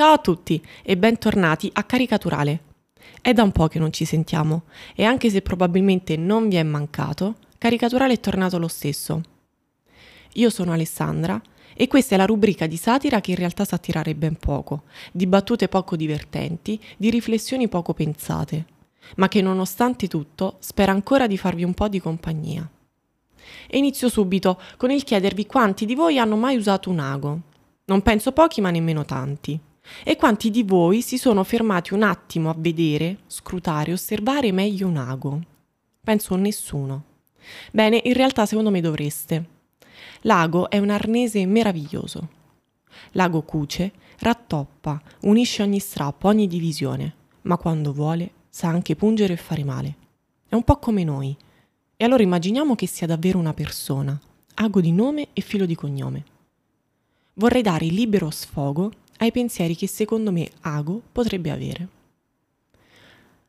Ciao a tutti e bentornati a Caricaturale. È da un po' che non ci sentiamo e anche se probabilmente non vi è mancato, Caricaturale è tornato lo stesso. Io sono Alessandra e questa è la rubrica di satira che in realtà sa tirare ben poco, di battute poco divertenti, di riflessioni poco pensate, ma che nonostante tutto spera ancora di farvi un po' di compagnia. E inizio subito con il chiedervi quanti di voi hanno mai usato un ago. Non penso pochi, ma nemmeno tanti. E quanti di voi si sono fermati un attimo a vedere, scrutare, osservare meglio un ago? Penso nessuno. Bene, in realtà secondo me dovreste. L'ago è un arnese meraviglioso. L'ago cuce, rattoppa, unisce ogni strappo, ogni divisione, ma quando vuole sa anche pungere e fare male. È un po' come noi. E allora immaginiamo che sia davvero una persona, ago di nome e filo di cognome. Vorrei dare libero sfogo ai pensieri che secondo me Ago potrebbe avere.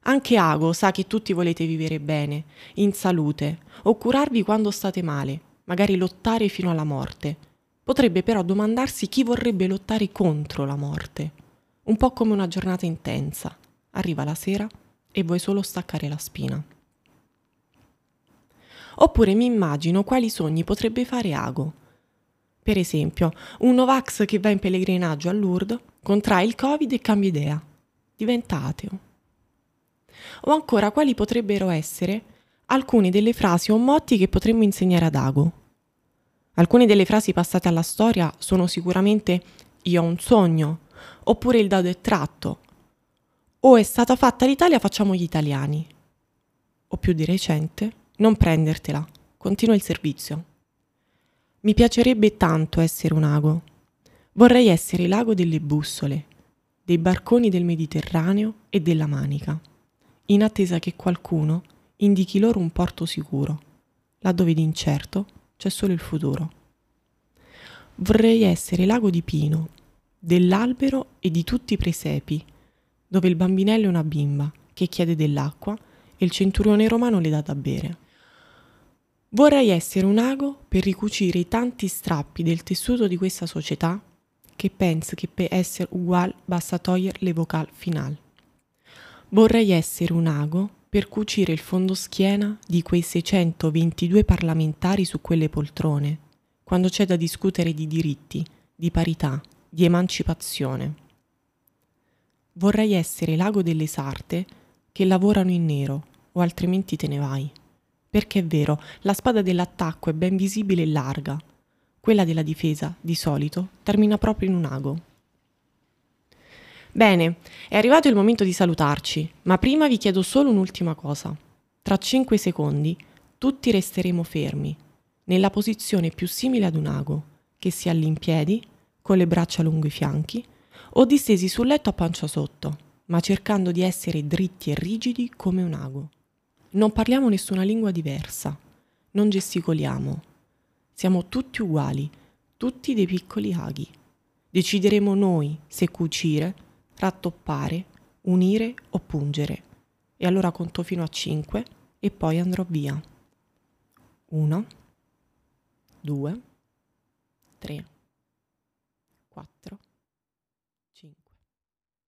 Anche Ago sa che tutti volete vivere bene, in salute, o curarvi quando state male, magari lottare fino alla morte. Potrebbe però domandarsi chi vorrebbe lottare contro la morte. Un po' come una giornata intensa. Arriva la sera e vuoi solo staccare la spina. Oppure mi immagino quali sogni potrebbe fare Ago per esempio, un Novax che va in pellegrinaggio a Lourdes contrae il Covid e cambia idea. Diventa ateo. O ancora, quali potrebbero essere alcune delle frasi o motti che potremmo insegnare ad Ago? Alcune delle frasi passate alla storia sono sicuramente io ho un sogno, oppure il dado è tratto, o è stata fatta l'Italia, facciamo gli italiani. O più di recente, non prendertela, continua il servizio. Mi piacerebbe tanto essere un ago. Vorrei essere l'ago delle bussole, dei barconi del Mediterraneo e della Manica, in attesa che qualcuno indichi loro un porto sicuro, laddove di incerto c'è solo il futuro. Vorrei essere l'ago di Pino, dell'albero e di tutti i presepi, dove il bambinello è una bimba che chiede dell'acqua e il centurione romano le dà da bere. Vorrei essere un ago per ricucire i tanti strappi del tessuto di questa società che pensa che per essere uguale basta togliere le vocal final. Vorrei essere un ago per cucire il fondoschiena di quei 622 parlamentari su quelle poltrone, quando c'è da discutere di diritti, di parità, di emancipazione. Vorrei essere l'ago delle sarte che lavorano in nero, o altrimenti te ne vai perché è vero, la spada dell'attacco è ben visibile e larga. Quella della difesa, di solito, termina proprio in un ago. Bene, è arrivato il momento di salutarci, ma prima vi chiedo solo un'ultima cosa. Tra 5 secondi tutti resteremo fermi, nella posizione più simile ad un ago, che sia all'impiedi, con le braccia lungo i fianchi, o distesi sul letto a pancia sotto, ma cercando di essere dritti e rigidi come un ago. Non parliamo nessuna lingua diversa, non gesticoliamo. Siamo tutti uguali, tutti dei piccoli aghi. Decideremo noi se cucire, rattoppare, unire o pungere. E allora conto fino a 5 e poi andrò via. 1, 2, 3.